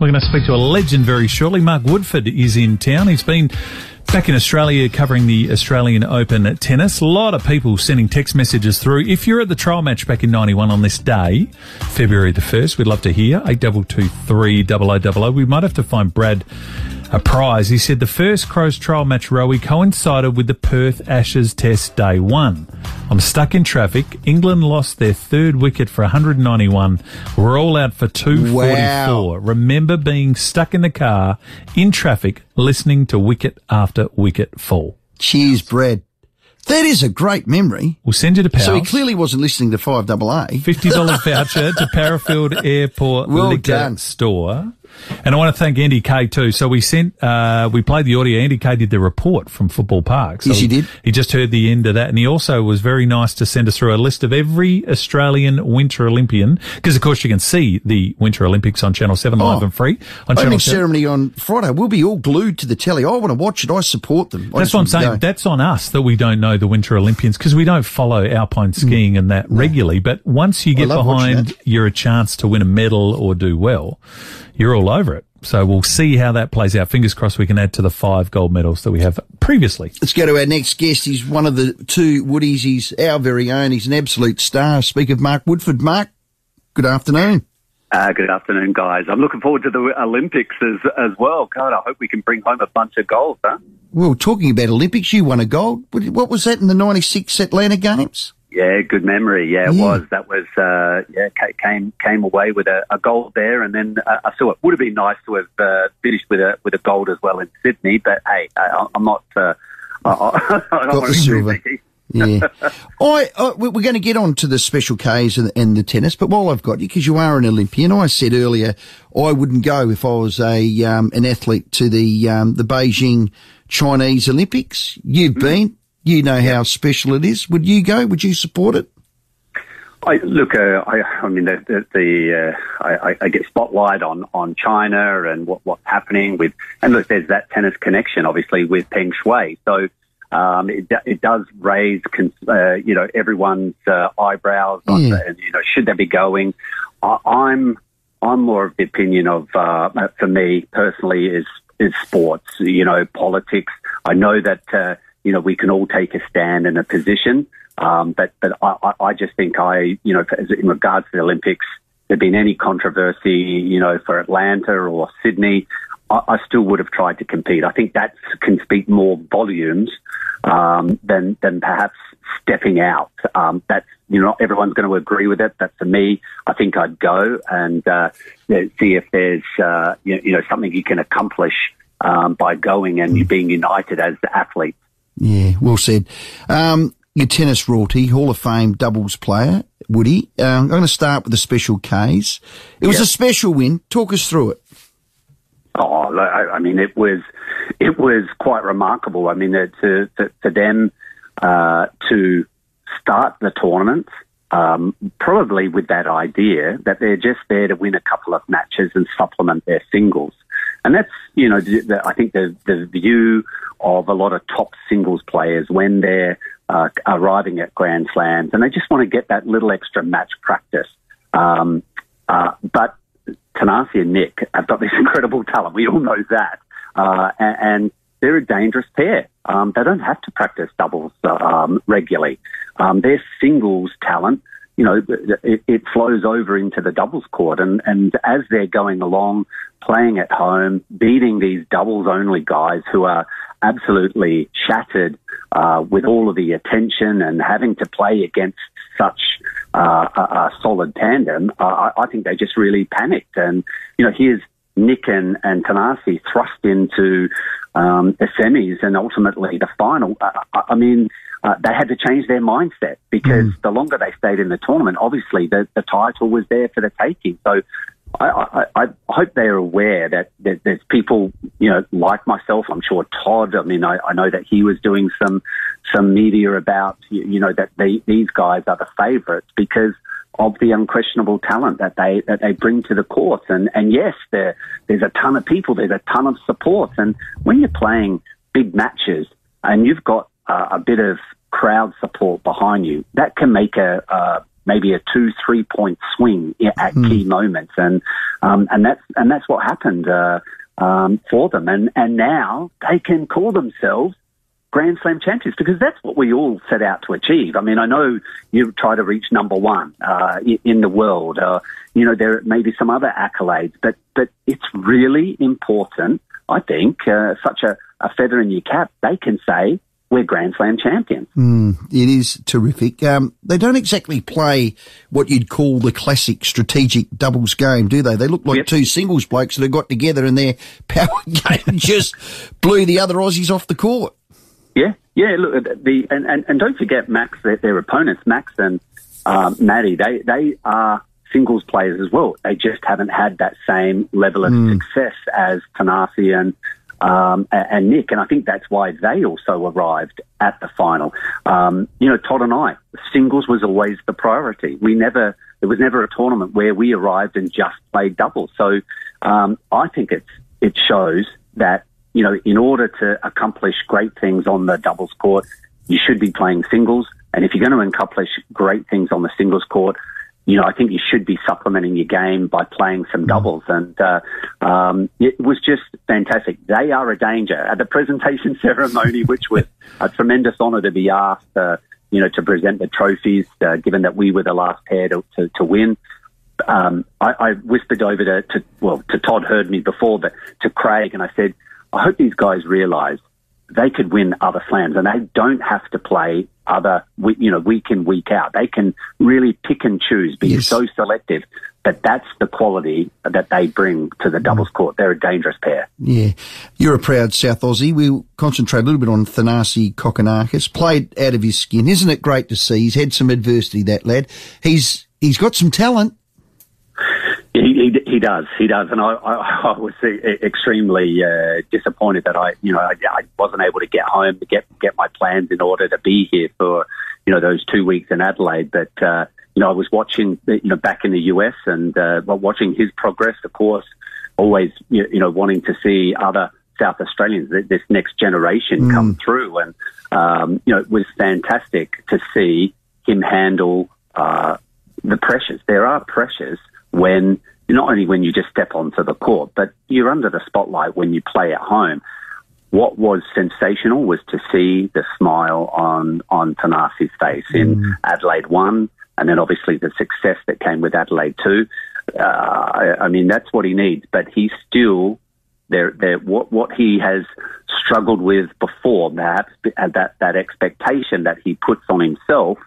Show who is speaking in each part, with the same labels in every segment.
Speaker 1: We're going to speak to a legend very shortly. Mark Woodford is in town. He's been back in Australia covering the Australian Open tennis. A lot of people sending text messages through. If you're at the trial match back in 91 on this day, February the 1st, we'd love to hear. 8223 0000. We might have to find Brad a prize. He said the first Crows trial match Rowie coincided with the Perth Ashes Test Day 1. I'm stuck in traffic. England lost their third wicket for 191. We're all out for 244.
Speaker 2: Wow.
Speaker 1: Remember being stuck in the car in traffic listening to wicket after wicket fall.
Speaker 2: Cheers, Brad. That is a great memory.
Speaker 1: We'll send you to Pals.
Speaker 2: So he clearly wasn't listening to 5AA.
Speaker 1: $50 voucher to Parafield Airport
Speaker 2: Well
Speaker 1: Liquor
Speaker 2: done.
Speaker 1: Store. And I want to thank Andy Kay too. So we sent, uh, we played the audio. Andy Kay did the report from Football Park. So
Speaker 2: Yes, he did.
Speaker 1: He just heard the end of that. And he also was very nice to send us through a list of every Australian Winter Olympian. Because of course you can see the Winter Olympics on Channel 7 live
Speaker 2: Oh.
Speaker 1: and free. On Channel
Speaker 2: Opening
Speaker 1: 7.
Speaker 2: ceremony on Friday. We'll be all glued to the telly. I want to watch it. I support them. I
Speaker 1: That's what I'm saying.
Speaker 2: go.
Speaker 1: That's on us that we don't know the Winter Olympians because we don't follow alpine skiing and that regularly. But once you get behind, you're a chance to win a medal or do well. You're all over it. So we'll see how that plays out. Fingers crossed we can add to the five gold medals that we have previously.
Speaker 2: Let's go to our next guest. He's one of the two Woodies. He's our very own. He's an absolute star. Speak of Mark Woodford. Mark, good afternoon.
Speaker 3: Uh, good afternoon, guys. I'm looking forward to the Olympics as as well. God, I hope we can bring home a bunch of gold, huh?
Speaker 2: Well, talking about Olympics, you won a gold. What what was that in the 96 Atlanta Games?
Speaker 3: Yeah, good memory. Yeah, it
Speaker 2: Yeah.
Speaker 3: was. That was uh, yeah came came away with a, a gold there, and then uh, I saw it would have been nice to have uh, finished with a with a gold as well in Sydney. But hey, I, I'm not. Uh, I, I, I don't
Speaker 2: Got the silver. Yeah. I, I, we- we're going to get on to the special Ks and, and the tennis, but while I've got you, because you are an Olympian, I said earlier I wouldn't go if I was a um, an athlete to the um, the Beijing Chinese Olympics. You've been, you know how special it is. Would you go? Would you support it?
Speaker 3: I look. Uh, I, I mean, the, the, the uh, I, I- get spotlight on on China and what what's happening with, and look, there's that tennis connection, obviously, with Peng Shuai. So um, it it does raise, uh, you know, everyone's uh, eyebrows on,
Speaker 2: Yeah.
Speaker 3: and you know, should they be going? I, I'm I'm more of the opinion of, uh, for me personally, is is sports. You know, politics. I know that uh, you know we can all take a stand and a position, um, but but I, I- just think I you know in regards to the Olympics, there been any controversy, you know, for Atlanta or Sydney. I, I still would have tried to compete. I think that can speak more volumes um, than than perhaps stepping out. Um, that's you know not everyone's going to agree with it, but for me, I think I'd go and uh, see if there's uh, you, know something you can accomplish um, by going and being united as the athlete.
Speaker 2: Yeah, well said. Um, your tennis royalty, Hall of Fame doubles player, Woody. Um, I'm going to start with the special Ks. It was
Speaker 3: Yeah.
Speaker 2: a special win. Talk us through it.
Speaker 3: Oh, I, I mean, it was it was quite remarkable. I mean, uh, to, to for them uh, to start the tournament um, probably with that idea that they're just there to win a couple of matches and supplement their singles, and that's you know the, I think the the view of a lot of top singles players when they're uh, arriving at Grand Slams, and they just want to get that little extra match practice. Um, uh, but Thanasi and Nick have got this incredible talent. We all know that. Uh, and, and they're a dangerous pair. Um, they don't have to practice doubles um, regularly. Um, their singles talent, you know, it, it flows over into the doubles court. And, and as they're going along, playing at home, beating these doubles only guys who are absolutely shattered uh, with all of the attention and having to play against such uh, a, a solid tandem, uh, I, I think they just really panicked. And, you know, here's Nick and, and Thanasi thrust into um, the semis and ultimately the final. I, I mean, uh, they had to change their mindset because the longer they stayed in the tournament, obviously the, the title was there for the taking. So I, I, I hope they're aware that, that there's people, you know, like myself. I'm sure Todd. I mean, I, I know that he was doing some some media about, you, you know, that they, these guys are the favourites because of the unquestionable talent that they that they bring to the court. And and yes, there there's a ton of people. There's a ton of support. And when you're playing big matches and you've got uh, a bit of crowd support behind you, that can make a, a maybe a two, three point swing at mm. key moments, and um, and that's and that's what happened uh, um, for them, and and now they can call themselves Grand Slam champions because that's what we all set out to achieve. I mean, I know you try to reach number one uh, in the world. Uh, you know, there may be some other accolades, but but it's really important. I think uh, such a, a feather in your cap. They can say we're Grand Slam champions.
Speaker 2: Mm, it is terrific. Um, they don't exactly play what you'd call the classic strategic doubles game, do they? They look like yep. two singles blokes that have got together and their power game just blew the other Aussies off the court.
Speaker 3: Yeah, yeah. Look, the and, and, and don't forget Max, their, their opponents, Max and um, Maddie. They they are singles players as well. They just haven't had that same level of mm. success as Thanasi and um, and Nick, and I think that's why they also arrived at the final. Um, you know, Todd and I, singles was always the priority. We never, there was never a tournament where we arrived and just played doubles. So um, I think it's it shows that you know, in order to accomplish great things on the doubles court, you should be playing singles. And if you're going to accomplish great things on the singles court, you know, I think you should be supplementing your game by playing some mm. doubles. And uh, um, it was just fantastic. They are a danger. At the presentation ceremony, which was a tremendous honour to be asked, uh, you know, to present the trophies, uh, given that we were the last pair to, to, to win. Um, I, I, whispered over to, to, well, to Todd heard me before, but to Craig, and I said, I hope these guys realise they could win other slams and they don't have to play other, you know, week in, week out. They can really pick and choose, be yes. so selective. But that's the quality that they bring to the doubles court. They're a dangerous pair.
Speaker 2: Yeah. You're a proud South Aussie. We'll concentrate a little bit on Thanasi Kokkinakis. Played out of his skin. Isn't it great to see? He's had some adversity, that lad. He's, he's got some talent.
Speaker 3: He, does, he does, and I, I, I was extremely uh, disappointed that I, you know, I, I, wasn't able to get home to get get my plans in order to be here for, you know, those two weeks in Adelaide. But uh, you know, I was watching, you know, back in the US and uh, watching his progress. Of course, always, you know, wanting to see other South Australians, this next generation, mm. come through, and um, you know, it was fantastic to see him handle uh, the pressures. There are pressures when not only when you just step onto the court, but you're under the spotlight when you play at home. What was sensational was to see the smile on on Thanasi's face in mm. Adelaide one, and then obviously the success that came with Adelaide two. Uh, I, I mean, that's what he needs, but he's still there. There, what what he has struggled with before, perhaps that that expectation that he puts on himself,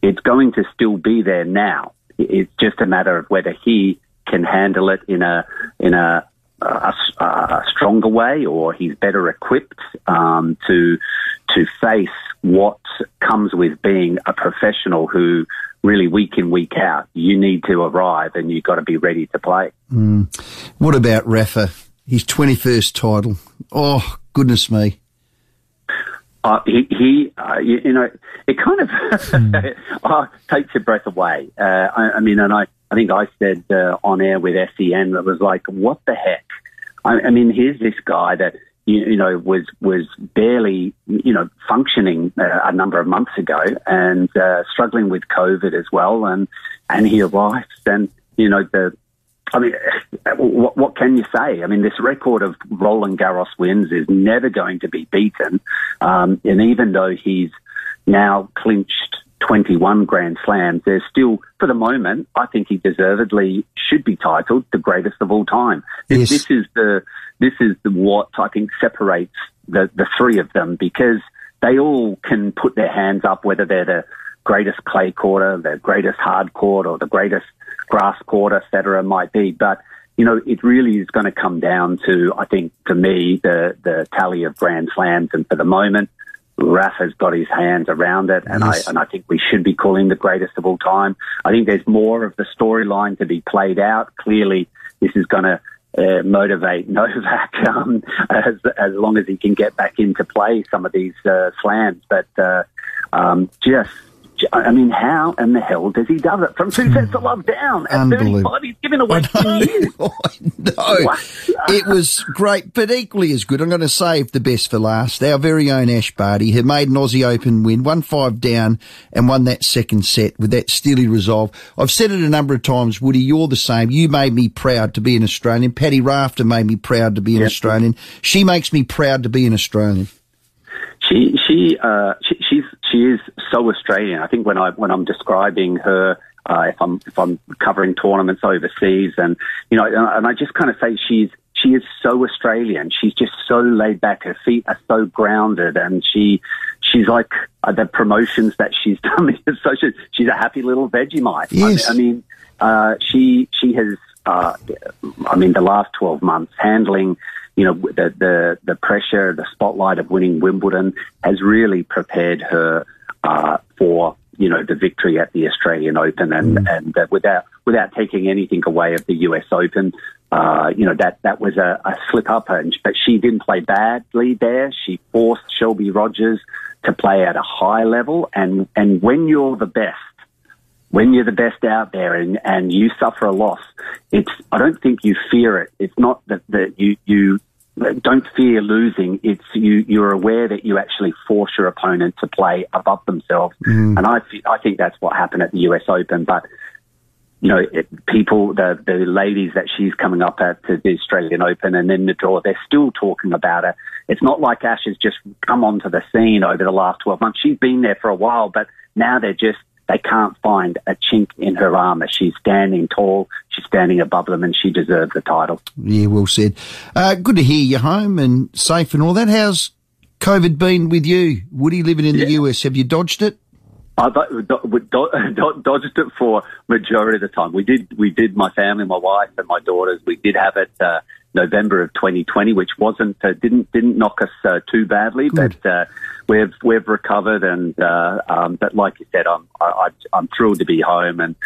Speaker 3: it's going to still be there now. It's just a matter of whether he can handle it in a in a, a, a stronger way, or he's better equipped um, to to face what comes with being a professional who really week in week out you need to arrive and you've got to be ready to play.
Speaker 2: Mm. What about Rafa? His twenty first title. Oh goodness me.
Speaker 3: Uh, he, he uh, you, you, know, it kind of mm. uh, takes your breath away. Uh, I, I, mean, and I, I think I said uh, on air with SEN that was like, what the heck? I, I mean, here's this guy that you, you, know was was barely you know functioning uh, a number of months ago and struggling with COVID as well, and and he arrives and you know the I mean, what, what, can you say? I mean, this record of Roland Garros wins is never going to be beaten. Um, and even though he's now clinched 21 Grand Slams, there's still, for the moment, I think he deservedly should be titled the greatest of all time. Yes. This, is the, this is the, what I think separates the, the three of them because they all can put their hands up, whether they're the greatest clay courter, the greatest hard court, or the greatest grass court, etc., might be. But you know, it really is going to come down to, I think, for me, the the tally of Grand Slams, and for the moment, Rafa's got his hands around it, and yes. I and I think we should be calling the greatest of all time. I think there's more of the storyline to be played out. Clearly, this is going to uh, motivate Novak um, as as long as he can get back into play some of these uh, slams. But uh, um, just I mean, how in the hell does he do it from two sets of love down at 35? He's giving away 10 years.
Speaker 2: no. it was great, but equally as good. I'm going to save the best for last. Our very own Ash Barty, who made an Aussie Open win, won five down and won that second set with that steely resolve. I've said it a number of times, Woody, you're the same. You made me proud to be an Australian. Paddy Rafter made me proud to be an yep. Australian. She makes me proud to be an Australian.
Speaker 3: She, she, uh, she, she's, she is so Australian. I think when I, when I'm describing her, uh, if I'm if I'm covering tournaments overseas, and you know, and I just kind of say she's she is so Australian. She's just so laid back. Her feet are so grounded, and she she's like uh, the promotions that she's done. so she, she's a happy little Vegemite.
Speaker 2: Yes.
Speaker 3: I mean, I mean uh, she she has. Uh, I mean, the last twelve months handling you know, the, the, the pressure, the spotlight of winning Wimbledon has really prepared her uh, for you know the victory at the Australian Open, and mm. and uh, without without taking anything away of the U.S. Open, uh, you know that that was a, a slip up, and but she didn't play badly there. She forced Shelby Rogers to play at a high level, and and when you're the best, when you're the best out there and, and you suffer a loss, it's, I don't think you fear it. It's not that, that you, you don't fear losing. It's you. You're aware that you actually force your opponent to play above themselves, mm. and I I think that's what happened at the U.S. Open. But you know, it, people, the the ladies that she's coming up at to the Australian Open and then the draw, they're still talking about her. It's not like Ash has just come onto the scene over the last twelve months. She's been there for a while, but now they're just they can't find a chink in her armour. She's standing tall, she's standing above them, and she deserves the title.
Speaker 2: Yeah, well said. Uh, good to hear you're home and safe and all that. How's COVID been with you? Woody living in the. US, have you dodged it?
Speaker 3: I dodged it for majority of the time. We did, we did. My family, my wife, and my daughters. We did have it uh, November of 2020, which wasn't uh, didn't didn't knock us uh, too badly, Good. but uh, we've we've recovered. And uh, um, but like you said, I'm I, I'm thrilled to be home and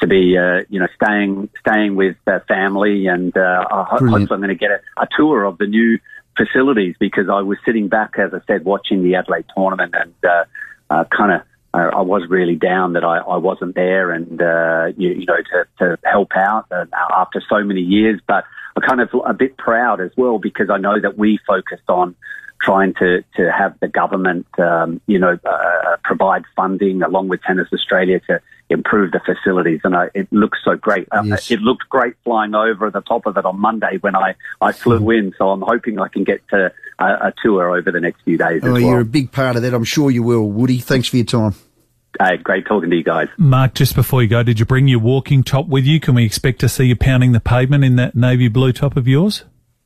Speaker 3: to be uh, you know staying staying with family, and uh, hopefully I'm going to get a, a tour of the new facilities because I was sitting back, as I said, watching the Adelaide tournament and uh, uh, kind of. I was really down that I, I wasn't there and, uh, you, you know, to, to help out after so many years. But kind of a bit proud as well because I know that we focused on trying to, to have the government, um, you know, uh, provide funding along with Tennis Australia to improve the facilities. And I, it looks so great. Uh, yes. Uh, it looked great flying over the top of it on Monday when I, I flew mm. in. So I'm hoping I can get to a, a tour over the next few days.
Speaker 2: Oh,
Speaker 3: well.
Speaker 2: you're a big part of that. I'm sure you will. Woody, thanks for your time.
Speaker 3: Uh, great talking to you guys.
Speaker 1: Mark, just before you go, did you bring your walking top with you? Can we expect to see you pounding the pavement in that navy blue top of yours?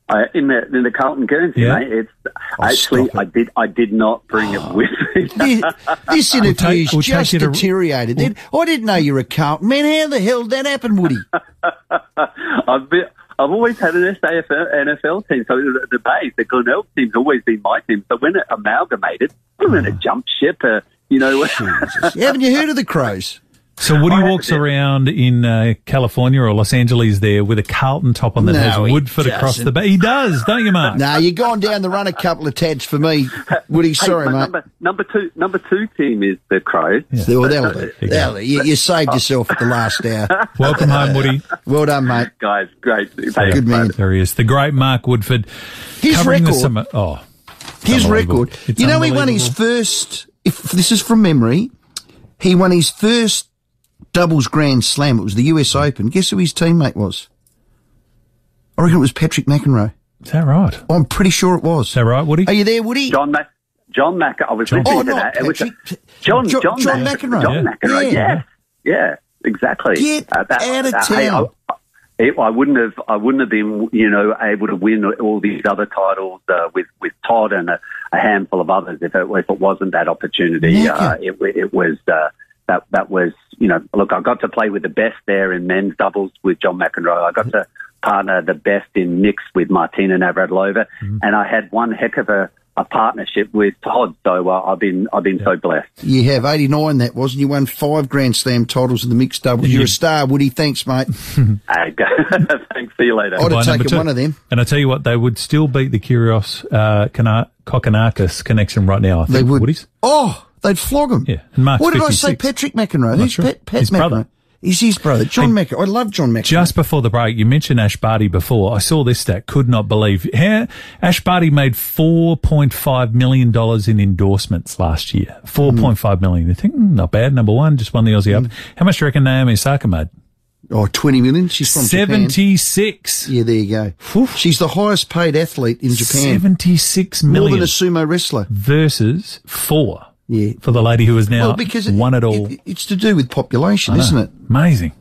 Speaker 3: Uh, in the in the Carlton Guernsey, yeah. mate. It's oh, actually I did I did not bring it with me.
Speaker 2: this, this interview's we'll just deteriorated. To, we'll, I didn't know you were a Carlton man. How the hell did that happen, Woody?
Speaker 3: I've been. I've always had an SAFL NFL team, so the, the base, the Glenelg team's always been my team. So when it amalgamated, I'm going to jump ship. Uh, you know, what?
Speaker 2: haven't you heard of the Crows?
Speaker 1: So Woody walks around in uh, California or Los Angeles there with a Carlton top on that no, has Woodford across the back. He does, don't you, Mark?
Speaker 2: no, you're going down the run a couple of tads for me, Woody. Sorry,
Speaker 3: hey,
Speaker 2: mate.
Speaker 3: Number, number, two, number two team is the Crows.
Speaker 2: Yeah. So, well, that'll do. That'll You, you, saved yourself at the last hour.
Speaker 1: Welcome home, Woody.
Speaker 2: Well done, mate.
Speaker 3: Guys, great.
Speaker 2: Yeah, Good man.
Speaker 1: There he is. The great Mark Woodford.
Speaker 2: His record.
Speaker 1: The summer. Oh,
Speaker 2: his record. It's you know, he won his first. If this is from memory, he won his first doubles Grand Slam. It was the US Open. Guess who his teammate was? I reckon it was Patrick McEnroe.
Speaker 1: Is that right?
Speaker 2: I'm pretty sure it was.
Speaker 1: Is that right, Woody?
Speaker 2: Are you there, Woody?
Speaker 3: John Mac. John Mac. I was John. listening
Speaker 2: oh,
Speaker 3: to
Speaker 2: that.
Speaker 3: It
Speaker 2: was
Speaker 3: John, John, John,
Speaker 2: John McEnroe.
Speaker 3: John yeah. McEnroe. Yeah. yeah. yeah, exactly.
Speaker 2: Get uh, that, out of town. Hey, I,
Speaker 3: it, I wouldn't have, I wouldn't have been, you know, able to win all these other titles uh, with with Todd and a, a, handful of others if it, if it wasn't that opportunity. Uh, it, it was. Uh, that that was you know look I got to play with the best there in men's doubles with John McEnroe. I got to partner the best in mixed with Martina Navratilova, mm-hmm. and I had one heck of a, a partnership with Todd. So uh, I've been I've been yeah. so blessed.
Speaker 2: You have eighty nine. That wasn't you won five Grand Slam titles in the mixed doubles. You're a star, Woody. Thanks, mate.
Speaker 3: Thanks. See you later.
Speaker 2: I'd have taken one of them.
Speaker 1: And I tell you what, they would still beat the Kyrgios uh, Kokkinakis connection right now. I think,
Speaker 2: they would.
Speaker 1: Woody's.
Speaker 2: Oh. They'd flog him.
Speaker 1: Yeah. And Mark's
Speaker 2: what did
Speaker 1: 56.
Speaker 2: I say? Patrick McEnroe. Who's Pat, Pat
Speaker 1: His
Speaker 2: McEnroe?
Speaker 1: brother.
Speaker 2: Is his brother, John McEnroe. I love John McEnroe.
Speaker 1: Just before the break, you mentioned Ash Barty before. I saw this stat, could not believe. How, Ash Barty made $4.5 million in endorsements last year. 4.5 million. You think, mm, not bad, number one, just won the Aussie Open. How much do you reckon Naomi Osaka made?
Speaker 2: Oh, 20 million. She's from Japan.
Speaker 1: 76.
Speaker 2: Yeah, there you go. She's the highest paid athlete in Japan.
Speaker 1: 76
Speaker 2: More than a sumo wrestler.
Speaker 1: versus four
Speaker 2: Yeah.
Speaker 1: for the lady who has now
Speaker 2: Well, because it-
Speaker 1: won it all.
Speaker 2: it- it's to do with population, isn't it?
Speaker 1: Amazing.